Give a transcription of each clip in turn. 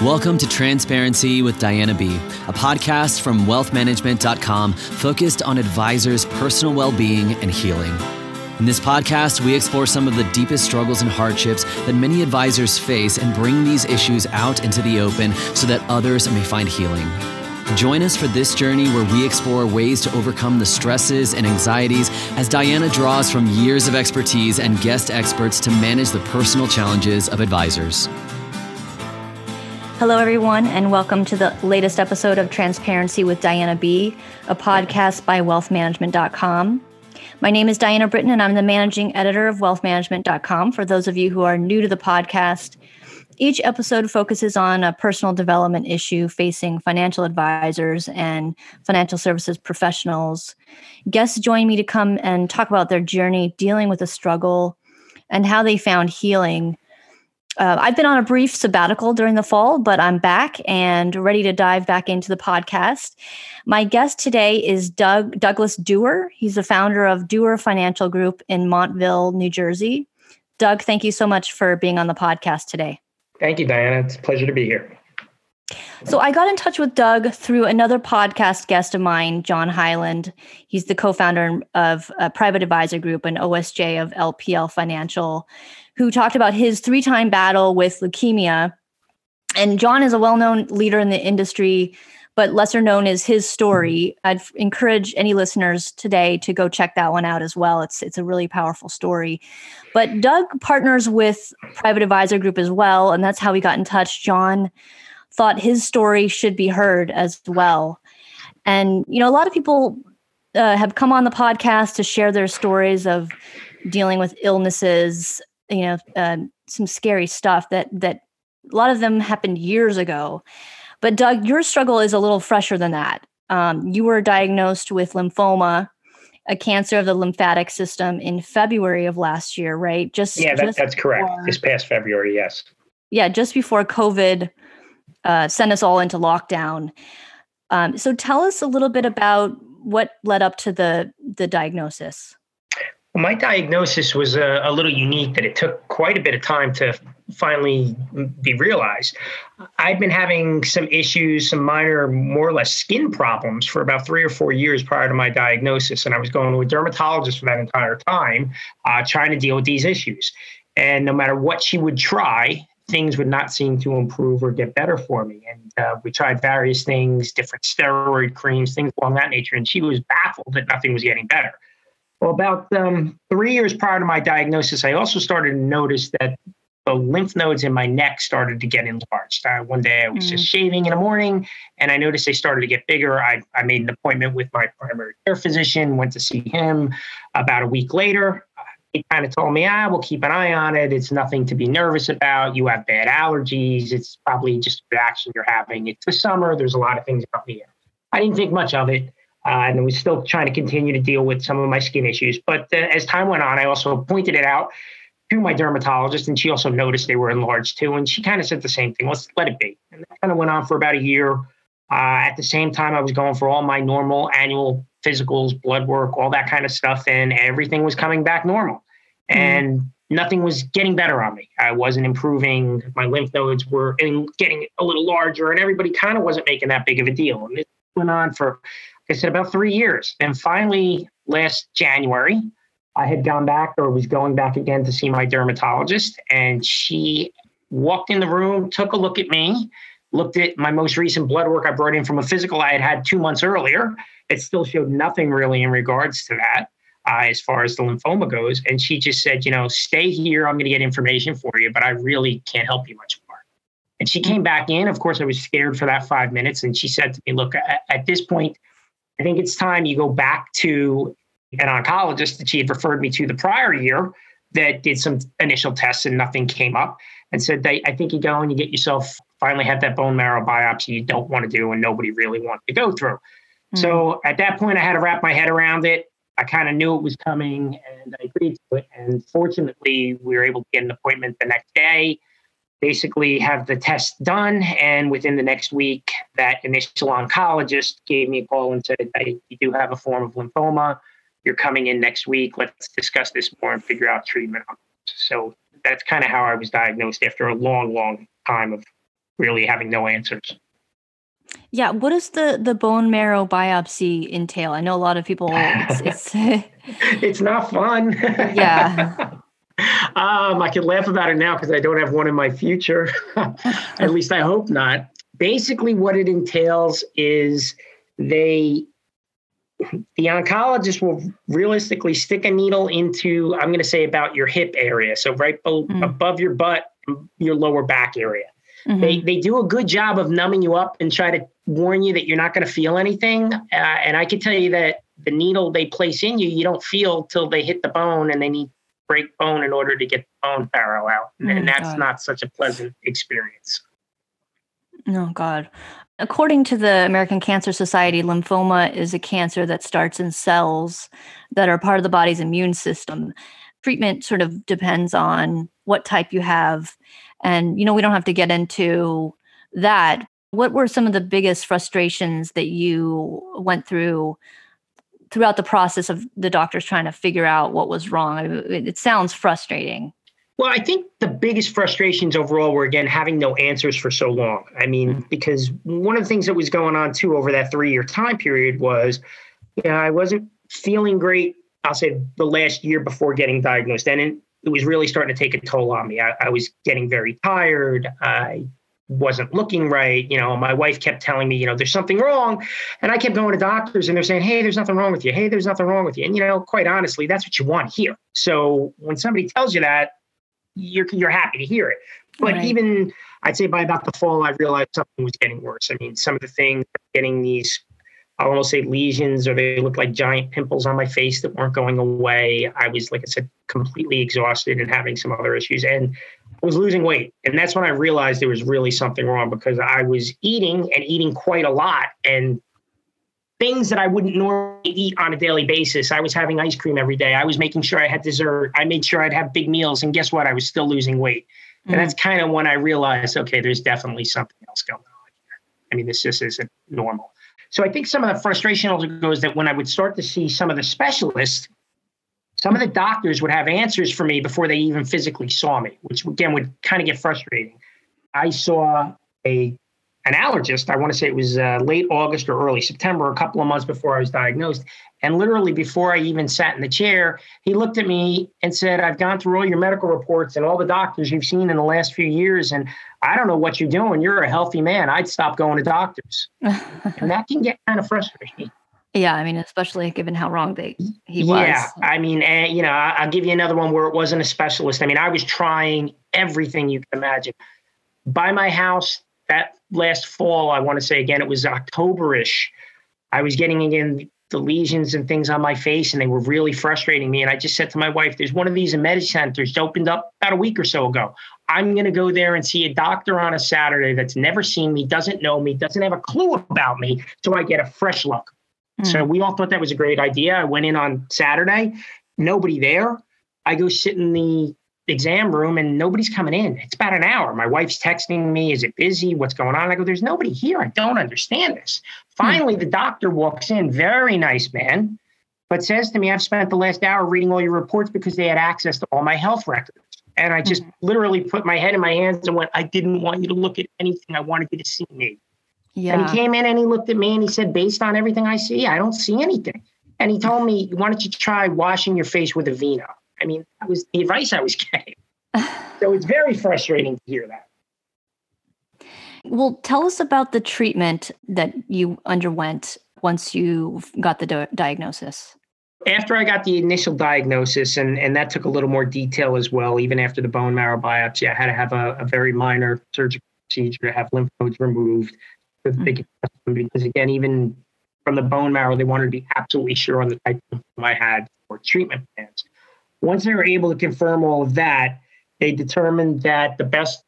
Welcome to Transparency with Diana B., a podcast from wealthmanagement.com focused on advisors' personal well being and healing. In this podcast, we explore some of the deepest struggles and hardships that many advisors face and bring these issues out into the open so that others may find healing. Join us for this journey where we explore ways to overcome the stresses and anxieties as Diana draws from years of expertise and guest experts to manage the personal challenges of advisors. Hello, everyone, and welcome to the latest episode of Transparency with Diana B., a podcast by wealthmanagement.com. My name is Diana Britton, and I'm the managing editor of wealthmanagement.com. For those of you who are new to the podcast, each episode focuses on a personal development issue facing financial advisors and financial services professionals. Guests join me to come and talk about their journey dealing with a struggle and how they found healing uh, I've been on a brief sabbatical during the fall, but I'm back and ready to dive back into the podcast. My guest today is Doug Douglas Duerr. He's the founder of Duerr Financial Group in Montville, New Jersey. Doug, thank you so much for being on the podcast today. Thank you, Diana. It's a pleasure to be here. So I got in touch with Doug through another podcast guest of mine, John Hyland. He's the co-founder of a private advisor group and OSJ of LPL Financial who talked about his three time battle with leukemia. And John is a well known leader in the industry, but lesser known is his story. I'd encourage any listeners today to go check that one out as well. It's it's a really powerful story. But Doug partners with Private Advisor Group as well, and that's how we got in touch. John thought his story should be heard as well. And you know, a lot of people uh, have come on the podcast to share their stories of dealing with illnesses you know uh, some scary stuff that that a lot of them happened years ago. But doug your struggle is a little fresher than that. Um, you were diagnosed with lymphoma a cancer of the lymphatic system in february of last year right? Just yeah that, just that's correct. this past february yes. Yeah just before covid uh, sent us all into lockdown. Um, so tell us a little bit about what led up to the the diagnosis my diagnosis was a, a, little unique that it took quite a bit of time to finally be realized. I'd been having some issues, some minor, more or less skin problems for about three or four years prior to my diagnosis. And I was going to a dermatologist for that entire time, uh, trying to deal with these issues. And no matter what she would try, things would not seem to improve or get better for me. And uh, we tried various things, different steroid creams, things along that nature. And she was baffled that nothing was getting better. Well, about um, three years prior to my diagnosis, I also started to notice that the lymph nodes in my neck started to get enlarged. Uh, one day I was mm. just shaving in the morning and I noticed they started to get bigger. I, I made an appointment with my primary care physician, went to see him about a week later. He kind of told me, ah, we'll keep an eye on it. It's nothing to be nervous about. You have bad allergies. It's probably just a reaction you're having. It's the summer. There's a lot of things out here. I didn't think much of it. Uh, and was still trying to continue to deal with some of my skin issues. But uh, as time went on, I also pointed it out to my dermatologist, and she also noticed they were enlarged too. And she kind of said the same thing let's let it be. And that kind of went on for about a year. Uh, at the same time, I was going for all my normal annual physicals, blood work, all that kind of stuff, and everything was coming back normal. Mm-hmm. And nothing was getting better on me. I wasn't improving. My lymph nodes were getting a little larger, and everybody kind of wasn't making that big of a deal. And it went on for I said about three years. And finally, last January, I had gone back or was going back again to see my dermatologist, and she walked in the room, took a look at me, looked at my most recent blood work I brought in from a physical I had had two months earlier. It still showed nothing really in regards to that. Uh, as far as the lymphoma goes. And she just said, you know, stay here. I'm going to get information for you, but I really can't help you much more. And she came back in. Of course, I was scared for that five minutes. And she said to me, look, at, at this point, I think it's time you go back to an oncologist that she had referred me to the prior year that did some initial tests and nothing came up and said, I think you go and you get yourself finally have that bone marrow biopsy you don't want to do and nobody really wants to go through. Mm-hmm. So at that point, I had to wrap my head around it. I kind of knew it was coming and I agreed to it. And fortunately, we were able to get an appointment the next day basically have the test done. And within the next week, that initial oncologist gave me a call and said, hey, You do have a form of lymphoma. You're coming in next week. Let's discuss this more and figure out treatment. So that's kind of how I was diagnosed after a long, long time of really having no answers. Yeah, what does the the bone marrow biopsy entail? I know a lot of people. It's it's, it's not fun. Yeah. um, I can laugh about it now because I don't have one in my future. At least I hope not. Basically, what it entails is they the oncologist will realistically stick a needle into i'm going to say about your hip area so right mm. above your butt your lower back area mm-hmm. they, they do a good job of numbing you up and try to warn you that you're not going to feel anything uh, and i can tell you that the needle they place in you you don't feel till they hit the bone and they need break bone in order to get the bone marrow out and, oh, and mm, that's God. not such a pleasant experience oh god According to the American Cancer Society, lymphoma is a cancer that starts in cells that are part of the body's immune system. Treatment sort of depends on what type you have. And, you know, we don't have to get into that. What were some of the biggest frustrations that you went through throughout the process of the doctors trying to figure out what was wrong? It sounds frustrating. Well, I think the biggest frustrations overall were again having no answers for so long. I mean, mm-hmm. because one of the things that was going on too over that three year time period was, you know, I wasn't feeling great. I'll say the last year before getting diagnosed, and it, it was really starting to take a toll on me. I, I was getting very tired. I wasn't looking right. You know, my wife kept telling me, you know, there's something wrong. And I kept going to doctors and they're saying, hey, there's nothing wrong with you. Hey, there's nothing wrong with you. And, you know, quite honestly, that's what you want to hear. So when somebody tells you that, you're you're happy to hear it. But right. even I'd say by about the fall, I realized something was getting worse. I mean, some of the things getting these, I'll almost say lesions, or they look like giant pimples on my face that weren't going away. I was, like I said, completely exhausted and having some other issues, and I was losing weight. And that's when I realized there was really something wrong because I was eating and eating quite a lot, and things that I wouldn't normally eat on a daily basis. I was having ice cream every day. I was making sure I had dessert. I made sure I'd have big meals. And guess what? I was still losing weight. Mm-hmm. And that's kind of when I realized, okay, there's definitely something else going on here. I mean, this just isn't normal. So I think some of the frustration also goes that when I would start to see some of the specialists, some of the doctors would have answers for me before they even physically saw me, which again would kind of get frustrating. I saw a an allergist. I want to say it was uh, late August or early September, a couple of months before I was diagnosed. And literally before I even sat in the chair, he looked at me and said, I've gone through all your medical reports and all the doctors you've seen in the last few years. And I don't know what you're doing. You're a healthy man. I'd stop going to doctors. and that can get kind of frustrating. Yeah, I mean, especially given how wrong they he was. Yeah, I mean, and you know, I'll give you another one where it wasn't a specialist. I mean, I was trying everything you can imagine. By my house, that last fall, I want to say again, it was Octoberish. I was getting again the lesions and things on my face, and they were really frustrating me. And I just said to my wife, "There's one of these in med centers opened up about a week or so ago. I'm going to go there and see a doctor on a Saturday that's never seen me, doesn't know me, doesn't have a clue about me, so I get a fresh look." Mm. So we all thought that was a great idea. I went in on Saturday, nobody there. I go sit in the exam room and nobody's coming in. It's about an hour. My wife's texting me, Is it busy? What's going on? I go, There's nobody here. I don't understand this. Finally, the doctor walks in, very nice man, but says to me, I've spent the last hour reading all your reports because they had access to all my health records. And I just mm-hmm. literally put my head in my hands and went, I didn't want you to look at anything. I wanted you to see me. Yeah. And he came in and he looked at me and he said, Based on everything I see, I don't see anything. And he told me, Why don't you try washing your face with Aveeno? I mean, that was the advice I was getting. so it's very frustrating to hear that. Well, tell us about the treatment that you underwent once you got the di- diagnosis. After I got the initial diagnosis, and, and that took a little more detail as well, even after the bone marrow biopsy, I had to have a, a very minor surgical procedure to have lymph nodes removed. Mm-hmm. Because again, even from the bone marrow, they wanted to be absolutely sure on the type of I had for treatment plans. Once they were able to confirm all of that, they determined that the best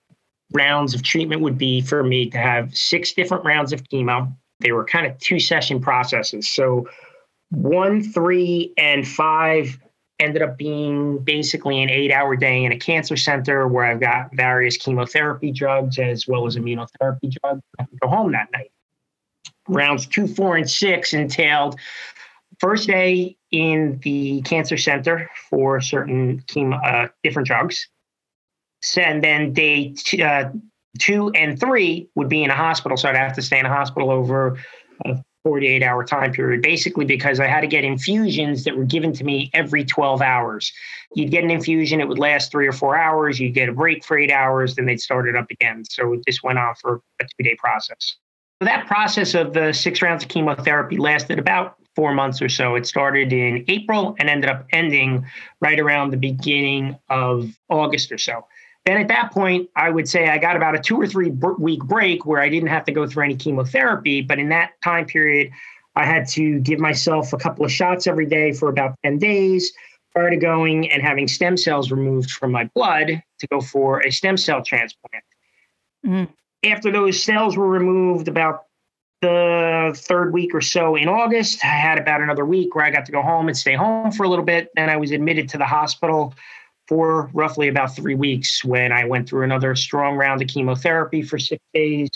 rounds of treatment would be for me to have six different rounds of chemo. They were kind of two session processes. So one, three, and five ended up being basically an eight hour day in a cancer center where I've got various chemotherapy drugs as well as immunotherapy drugs. I could go home that night. Rounds two, four, and six entailed first day in the cancer center for certain chemo, uh, different drugs. And then day uh, Two and three would be in a hospital. So I'd have to stay in a hospital over a 48 hour time period, basically because I had to get infusions that were given to me every 12 hours. You'd get an infusion, it would last three or four hours. You'd get a break for eight hours, then they'd start it up again. So this went on for a two day process. So that process of the six rounds of chemotherapy lasted about four months or so. It started in April and ended up ending right around the beginning of August or so. Then at that point, I would say I got about a two or three week break where I didn't have to go through any chemotherapy. But in that time period, I had to give myself a couple of shots every day for about 10 days prior to going and having stem cells removed from my blood to go for a stem cell transplant. Mm-hmm. After those cells were removed, about the third week or so in August, I had about another week where I got to go home and stay home for a little bit. Then I was admitted to the hospital for roughly about three weeks when I went through another strong round of chemotherapy for six days.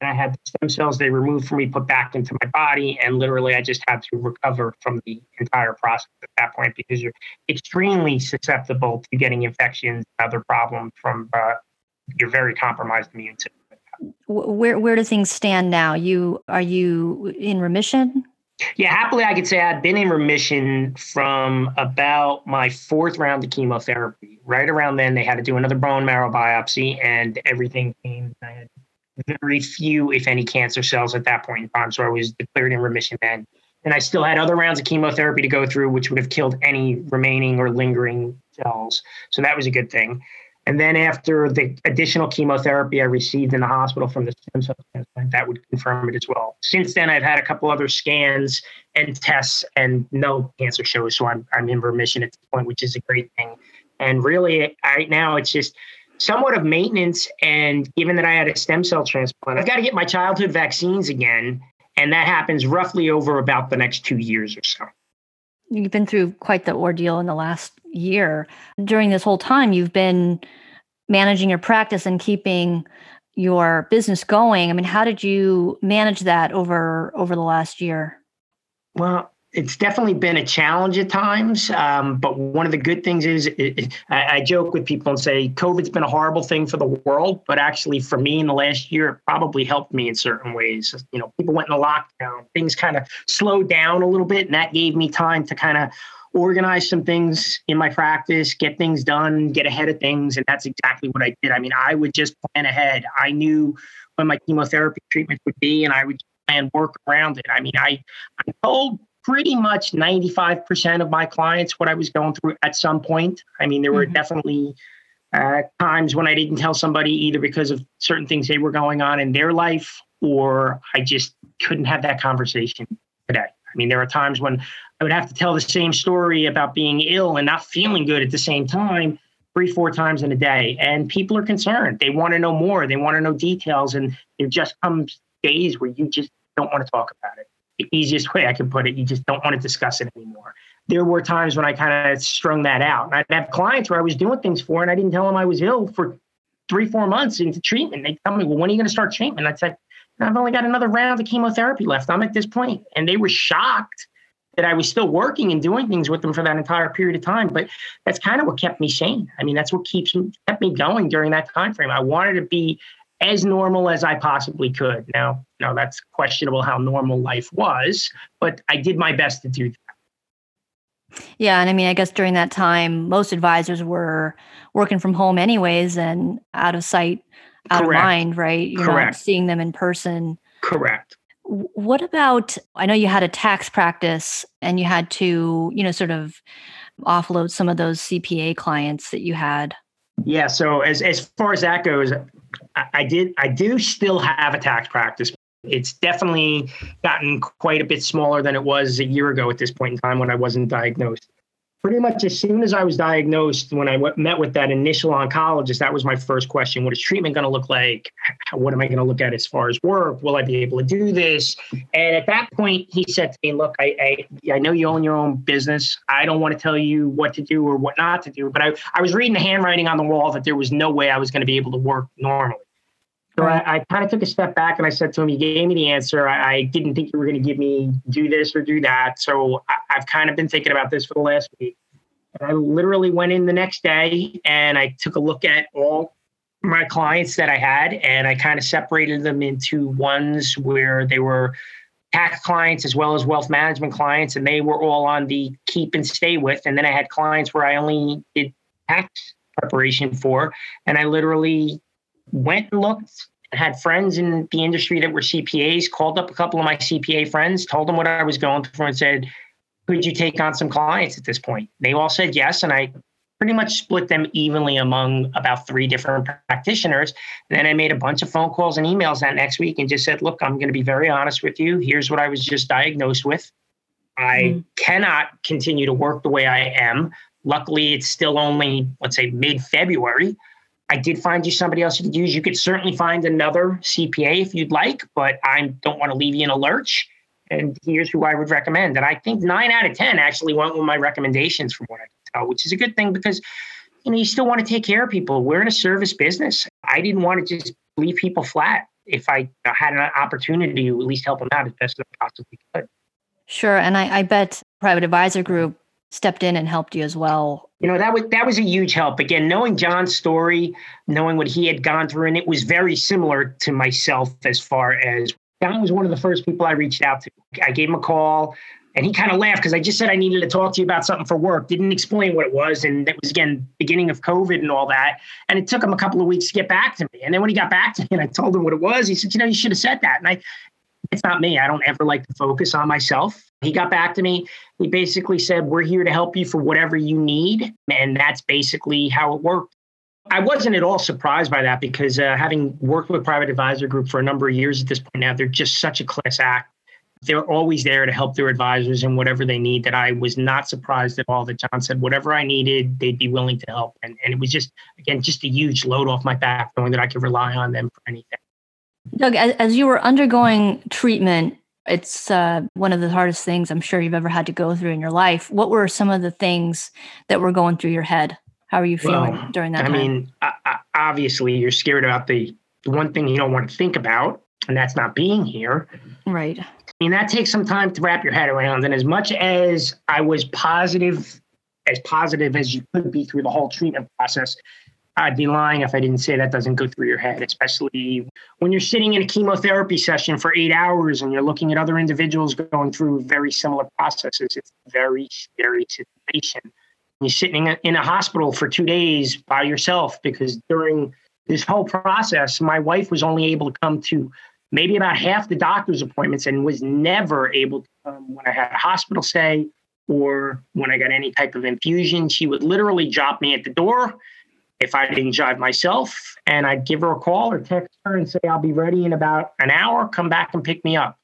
And I had the stem cells they removed from me put back into my body. And literally, I just had to recover from the entire process at that point because you're extremely susceptible to getting infections and other problems from uh, your very compromised immune system. Where where do things stand now? You are you in remission? Yeah, happily, I could say I've been in remission from about my fourth round of chemotherapy. Right around then, they had to do another bone marrow biopsy, and everything came. I had very few, if any, cancer cells at that point in time. So I was declared in remission then. And I still had other rounds of chemotherapy to go through, which would have killed any remaining or lingering cells. So that was a good thing. And then after the additional chemotherapy I received in the hospital from the stem cell transplant, that would confirm it as well. Since then, I've had a couple other scans and tests and no cancer shows. So I'm, I'm in remission at this point, which is a great thing. And really, right now, it's just somewhat of maintenance. And given that I had a stem cell transplant, I've got to get my childhood vaccines again. And that happens roughly over about the next two years or so. You've been through quite the ordeal in the last year. During this whole time, you've been managing your practice and keeping your business going. I mean, how did you manage that over over the last year? Well, it's definitely been a challenge at times. Um, but one of the good things is it, it, I, I, joke with people and say COVID's been a horrible thing for the world, but actually for me in the last year, it probably helped me in certain ways. You know, people went into lockdown, things kind of slowed down a little bit, and that gave me time to kind of organize some things in my practice, get things done, get ahead of things. And that's exactly what I did. I mean, I would just plan ahead. I knew when my chemotherapy treatment would be, and I would plan work around it. I mean, I, I told pretty much 95% of my clients what I was going through at some point. I mean, there were mm-hmm. definitely uh, times when I didn't tell somebody either because of certain things they were going on in their life, or I just couldn't have that conversation today. I mean, there are times when I would have to tell the same story about being ill and not feeling good at the same time three, four times in a day. And people are concerned. They want to know more. They want to know details. And there just comes days where you just don't want to talk about it. The easiest way I can put it, you just don't want to discuss it anymore. There were times when I kind of strung that out. I'd have clients where I was doing things for, and I didn't tell them I was ill for three, four months into treatment. They tell me, well, when are you going to start treatment? I'd say, I've only got another round of chemotherapy left. I'm at this point. And they were shocked that I was still working and doing things with them for that entire period of time. But that's kind of what kept me sane. I mean, that's what keeps me, kept me going during that time frame. I wanted to be as normal as I possibly could. Now, now that's questionable how normal life was, but I did my best to do that. Yeah, and I mean, I guess during that time, most advisors were working from home anyways, and out of sight, out Correct. of mind, right? You're Correct. not seeing them in person. Correct. What about I know you had a tax practice and you had to, you know, sort of offload some of those CPA clients that you had. Yeah, so as as far as that goes, I, did I do still have a tax practice. It's definitely gotten quite a bit smaller than it was a year ago at this point in time when I wasn't diagnosed pretty much as soon as I was diagnosed, when I w- met with that initial oncologist, that was my first question. What is treatment going to look like? What am I going to look at as far as work? Will I be able to do this? And at that point, he said to me, Look, I, I, I know you own your own business. I don't want to tell you what to do or what not to do. But I, I was reading the handwriting on the wall that there was no way I was going to be able to work normally. So I, I kind of took a step back and I said to him, "You gave me the answer. I, I didn't think you were going to give me do this or do that. So I, I've kind of been thinking about this for the last week. And I literally went in the next day and I took a look at all my clients that I had, and I kind of separated them into ones where they were tax clients as well as wealth management clients, and they were all on the keep and stay with. And then I had clients where I only did tax preparation for, and I literally went and looked and had friends in the industry that were CPAs, called up a couple of my CPA friends, told them what I was going through, and said, Could you take on some clients at this point? They all said yes. And I pretty much split them evenly among about three different practitioners. And then I made a bunch of phone calls and emails that next week and just said, Look, I'm going to be very honest with you. Here's what I was just diagnosed with. I mm. cannot continue to work the way I am. Luckily, it's still only, let's say, mid February. I did find you somebody else you could use. You could certainly find another CPA if you'd like, but I don't want to leave you in a lurch. And here's who I would recommend. And I think nine out of 10 actually went with my recommendations from what I can tell, which is a good thing because you know you still want to take care of people. We're in a service business. I didn't want to just leave people flat if I had an opportunity to at least help them out as best as I possibly could. Sure. And I, I bet private advisor group stepped in and helped you as well you know that was that was a huge help. Again knowing john's story knowing what he had gone through and it was very similar to myself as far as john was one of the first people i reached out to. I gave him a call and he kind of laughed because i just said i needed to talk to you about something for work. Didn't explain what it was and that was again beginning of covid and all that and it took him a couple of weeks to get back to me. And then when he got back to me and i told him what it was he said you know you should have said that. And i it's not me. I don't ever like to focus on myself. He got back to me. He basically said, We're here to help you for whatever you need. And that's basically how it worked. I wasn't at all surprised by that because uh, having worked with Private Advisor Group for a number of years at this point now, they're just such a class act. They're always there to help their advisors in whatever they need. That I was not surprised at all that John said, whatever I needed, they'd be willing to help. And, and it was just, again, just a huge load off my back knowing that I could rely on them for anything. Doug, as, as you were undergoing treatment, it's uh, one of the hardest things I'm sure you've ever had to go through in your life. What were some of the things that were going through your head? How are you feeling well, during that time? I time? mean, obviously, you're scared about the, the one thing you don't want to think about, and that's not being here. Right. I mean, that takes some time to wrap your head around. And as much as I was positive, as positive as you could be through the whole treatment process, I'd be lying if I didn't say that doesn't go through your head, especially when you're sitting in a chemotherapy session for eight hours and you're looking at other individuals going through very similar processes. It's a very scary situation. You're sitting in a hospital for two days by yourself because during this whole process, my wife was only able to come to maybe about half the doctor's appointments and was never able to come when I had a hospital stay or when I got any type of infusion. She would literally drop me at the door if I didn't drive myself, and I'd give her a call or text her and say, I'll be ready in about an hour, come back and pick me up.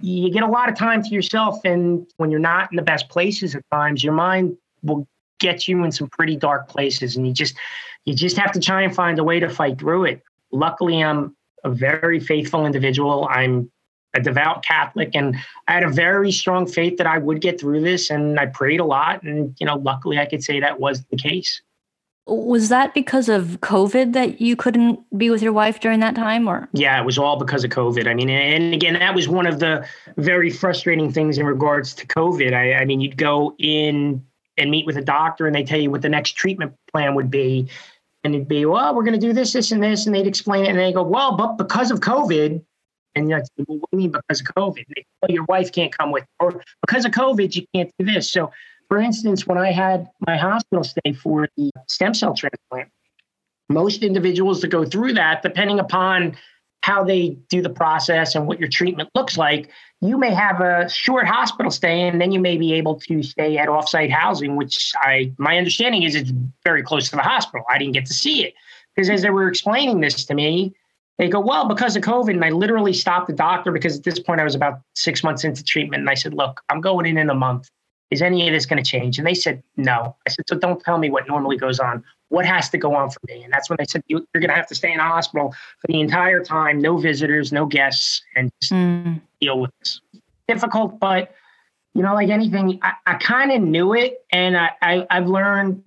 You get a lot of time to yourself, and when you're not in the best places at times, your mind will get you in some pretty dark places, and you just you just have to try and find a way to fight through it. Luckily, I'm a very faithful individual. I'm a devout Catholic, and I had a very strong faith that I would get through this, and I prayed a lot, and you know, luckily, I could say that was the case was that because of COVID that you couldn't be with your wife during that time or? Yeah, it was all because of COVID. I mean, and again, that was one of the very frustrating things in regards to COVID. I, I mean, you'd go in and meet with a doctor and they tell you what the next treatment plan would be. And it'd be, well, we're going to do this, this, and this. And they'd explain it. And they go, well, but because of COVID, and you're like, well, what do you mean because of COVID? They, well, your wife can't come with, or because of COVID, you can't do this. So for instance, when I had my hospital stay for the stem cell transplant, most individuals that go through that, depending upon how they do the process and what your treatment looks like, you may have a short hospital stay and then you may be able to stay at offsite housing, which I my understanding is it's very close to the hospital. I didn't get to see it because as they were explaining this to me, they go, Well, because of COVID. And I literally stopped the doctor because at this point I was about six months into treatment. And I said, Look, I'm going in in a month is any of this going to change? And they said, no. I said, so don't tell me what normally goes on. What has to go on for me? And that's when they said, you, are going to have to stay in a hospital for the entire time, no visitors, no guests, and mm. deal with this. Difficult, but you know, like anything, I, I kind of knew it, and I, I I've learned.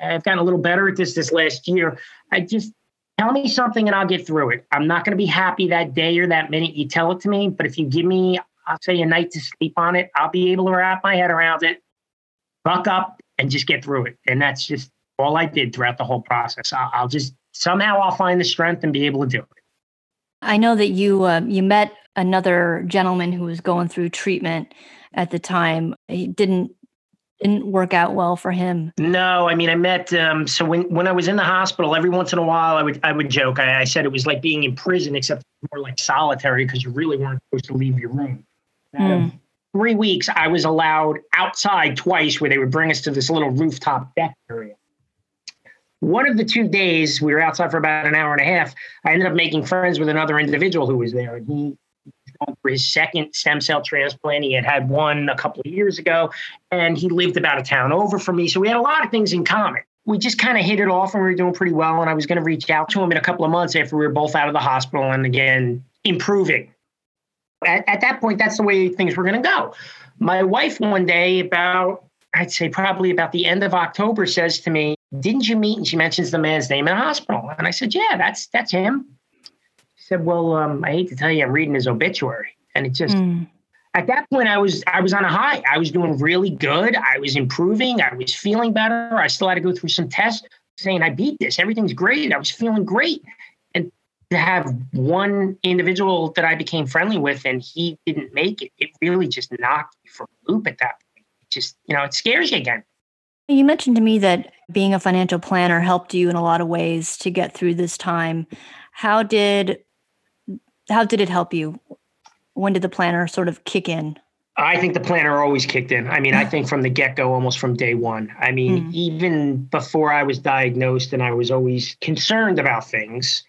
I've gotten a little better at this this last year. I just tell me something and I'll get through it. I'm not going to be happy that day or that minute you tell it to me, but if you give me I'll say a night to sleep on it. I'll be able to wrap my head around it, buck up, and just get through it. And that's just all I did throughout the whole process. I'll, I'll just somehow I'll find the strength and be able to do it. I know that you uh, you met another gentleman who was going through treatment at the time. He didn't didn't work out well for him. No, I mean I met um, so when when I was in the hospital, every once in a while I would I would joke. I, I said it was like being in prison, except more like solitary because you really weren't supposed to leave your room. Mm. three weeks, I was allowed outside twice, where they would bring us to this little rooftop deck area. One of the two days, we were outside for about an hour and a half. I ended up making friends with another individual who was there, and he going for his second stem cell transplant. He had had one a couple of years ago, and he lived about a town over from me. So we had a lot of things in common. We just kind of hit it off, and we were doing pretty well. And I was going to reach out to him in a couple of months after we were both out of the hospital and again improving. At, at that point, that's the way things were going to go. My wife, one day, about I'd say probably about the end of October, says to me, "Didn't you meet?" And she mentions the man's name in the hospital, and I said, "Yeah, that's that's him." She said, "Well, um, I hate to tell you, I'm reading his obituary," and it just. Mm. At that point, I was I was on a high. I was doing really good. I was improving. I was feeling better. I still had to go through some tests saying I beat this. Everything's great. I was feeling great. To have one individual that I became friendly with and he didn't make it, it really just knocked me for a loop at that point. It just, you know, it scares you again. You mentioned to me that being a financial planner helped you in a lot of ways to get through this time. How did how did it help you? When did the planner sort of kick in? I think the planner always kicked in. I mean, I think from the get go, almost from day one. I mean, mm. even before I was diagnosed and I was always concerned about things,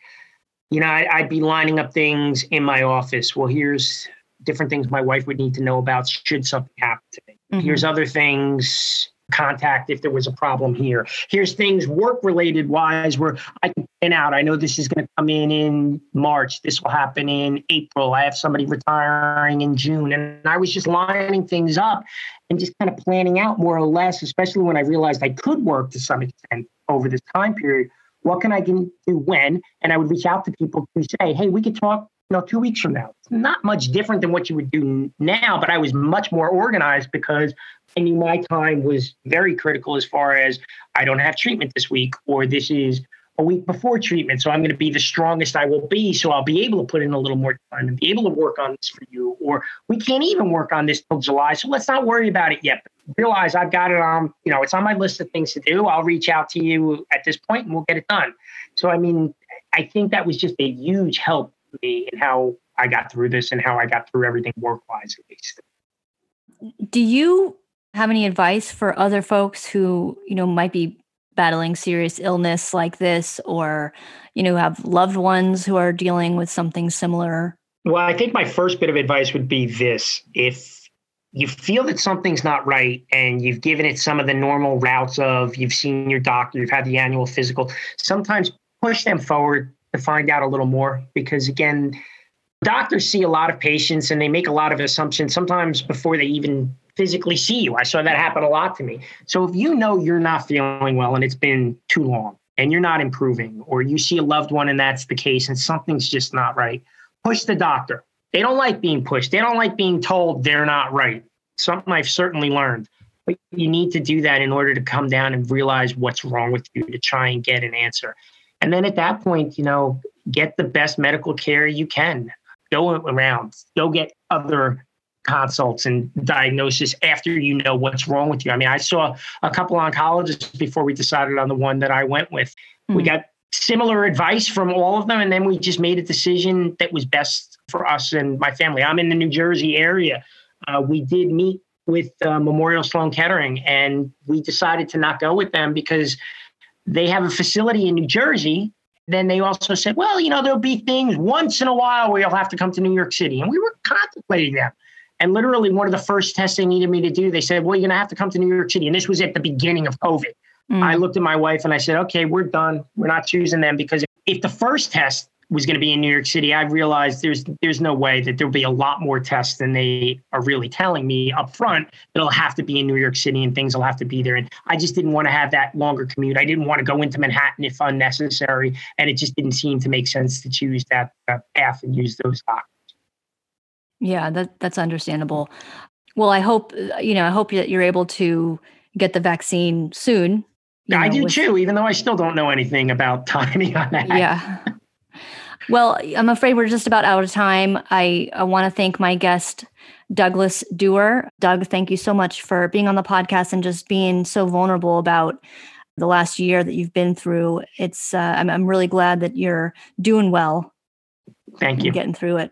you know, I, would be lining up things in my office. Well, here's different things my wife would need to know about should something happen to me. Mm-hmm. Here's other things contact if there was a problem here. Here's things work related wise where I can plan out. I know this is going to come in in March. This will happen in April. I have somebody retiring in June. And I was just lining things up and just kind of planning out more or less, especially when I realized I could work to some extent over this time period. What can I do when? And I would reach out to people to say, hey, we could talk you know, two weeks from now. It's not much different than what you would do now, but I was much more organized because I knew my time was very critical as far as I don't have treatment this week, or this is a week before treatment. So I'm going to be the strongest I will be. So I'll be able to put in a little more time and be able to work on this for you. Or we can't even work on this till July. So let's not worry about it yet. But realize I've got it on, you know, it's on my list of things to do. I'll reach out to you at this point and we'll get it done. So, I mean, I think that was just a huge help to me and how I got through this and how I got through everything work wise at least. Do you have any advice for other folks who, you know, might be battling serious illness like this or, you know, have loved ones who are dealing with something similar? Well, I think my first bit of advice would be this. If you feel that something's not right and you've given it some of the normal routes of you've seen your doctor, you've had the annual physical, sometimes push them forward to find out a little more because again doctors see a lot of patients and they make a lot of assumptions sometimes before they even physically see you. I saw that happen a lot to me. So if you know you're not feeling well and it's been too long and you're not improving or you see a loved one and that's the case and something's just not right push the doctor they don't like being pushed they don't like being told they're not right something i've certainly learned but you need to do that in order to come down and realize what's wrong with you to try and get an answer and then at that point, you know, get the best medical care you can. Go around, go get other consults and diagnosis after you know what's wrong with you. I mean, I saw a couple oncologists before we decided on the one that I went with. Mm-hmm. We got similar advice from all of them, and then we just made a decision that was best for us and my family. I'm in the New Jersey area. Uh, we did meet with uh, Memorial Sloan Kettering, and we decided to not go with them because they have a facility in New Jersey. Then they also said, well, you know, there'll be things once in a while where you'll have to come to New York City. And we were contemplating that. And literally, one of the first tests they needed me to do, they said, well, you're going to have to come to New York City. And this was at the beginning of COVID. Mm. I looked at my wife and I said, okay, we're done. We're not choosing them because if the first test was going to be in New York City, I realized there's there's no way that there'll be a lot more tests than they are really telling me up front. It'll have to be in New York City and things will have to be there. And I just didn't want to have that longer commute. I didn't want to go into Manhattan if unnecessary, and it just didn't seem to make sense to choose that, that path and use those doctors. Yeah, that that's understandable. Well, I hope you know. I hope that you're able to get the vaccine soon I know, do with, too, even though I still don't know anything about timing on that. Yeah. Well, I'm afraid we're just about out of time. I, I want to thank my guest, Douglas Duerr. Doug, thank you so much for being on the podcast and just being so vulnerable about the last year that you've been through. It's uh, I'm, I'm really glad that you're doing well. Thank you. Getting through it.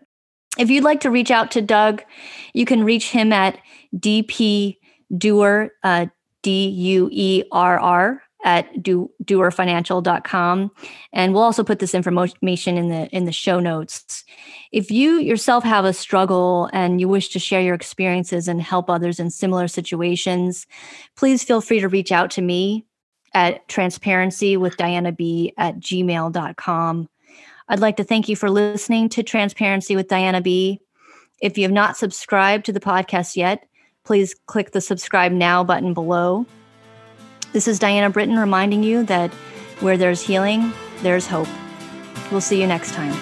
If you'd like to reach out to Doug, you can reach him at DP Duerr, uh, D U E R R at do, duerrfinancial.com and we'll also put this information in the in the show notes. If you yourself have a struggle and you wish to share your experiences and help others in similar situations please feel free to reach out to me at transparency with diana b at gmail.com i'd like to thank you for listening to transparency with diana b. If you have not subscribed to the podcast yet please click the subscribe now button below this is Diana Britton reminding you that where there's healing, there's hope. We'll see you next time.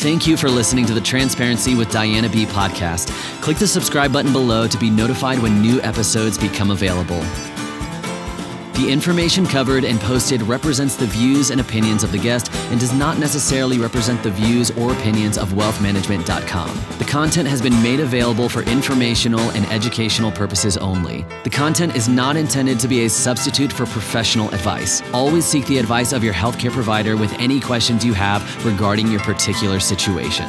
Thank you for listening to the Transparency with Diana B podcast. Click the subscribe button below to be notified when new episodes become available. The information covered and posted represents the views and opinions of the guest and does not necessarily represent the views or opinions of wealthmanagement.com. The content has been made available for informational and educational purposes only. The content is not intended to be a substitute for professional advice. Always seek the advice of your healthcare provider with any questions you have regarding your particular situation.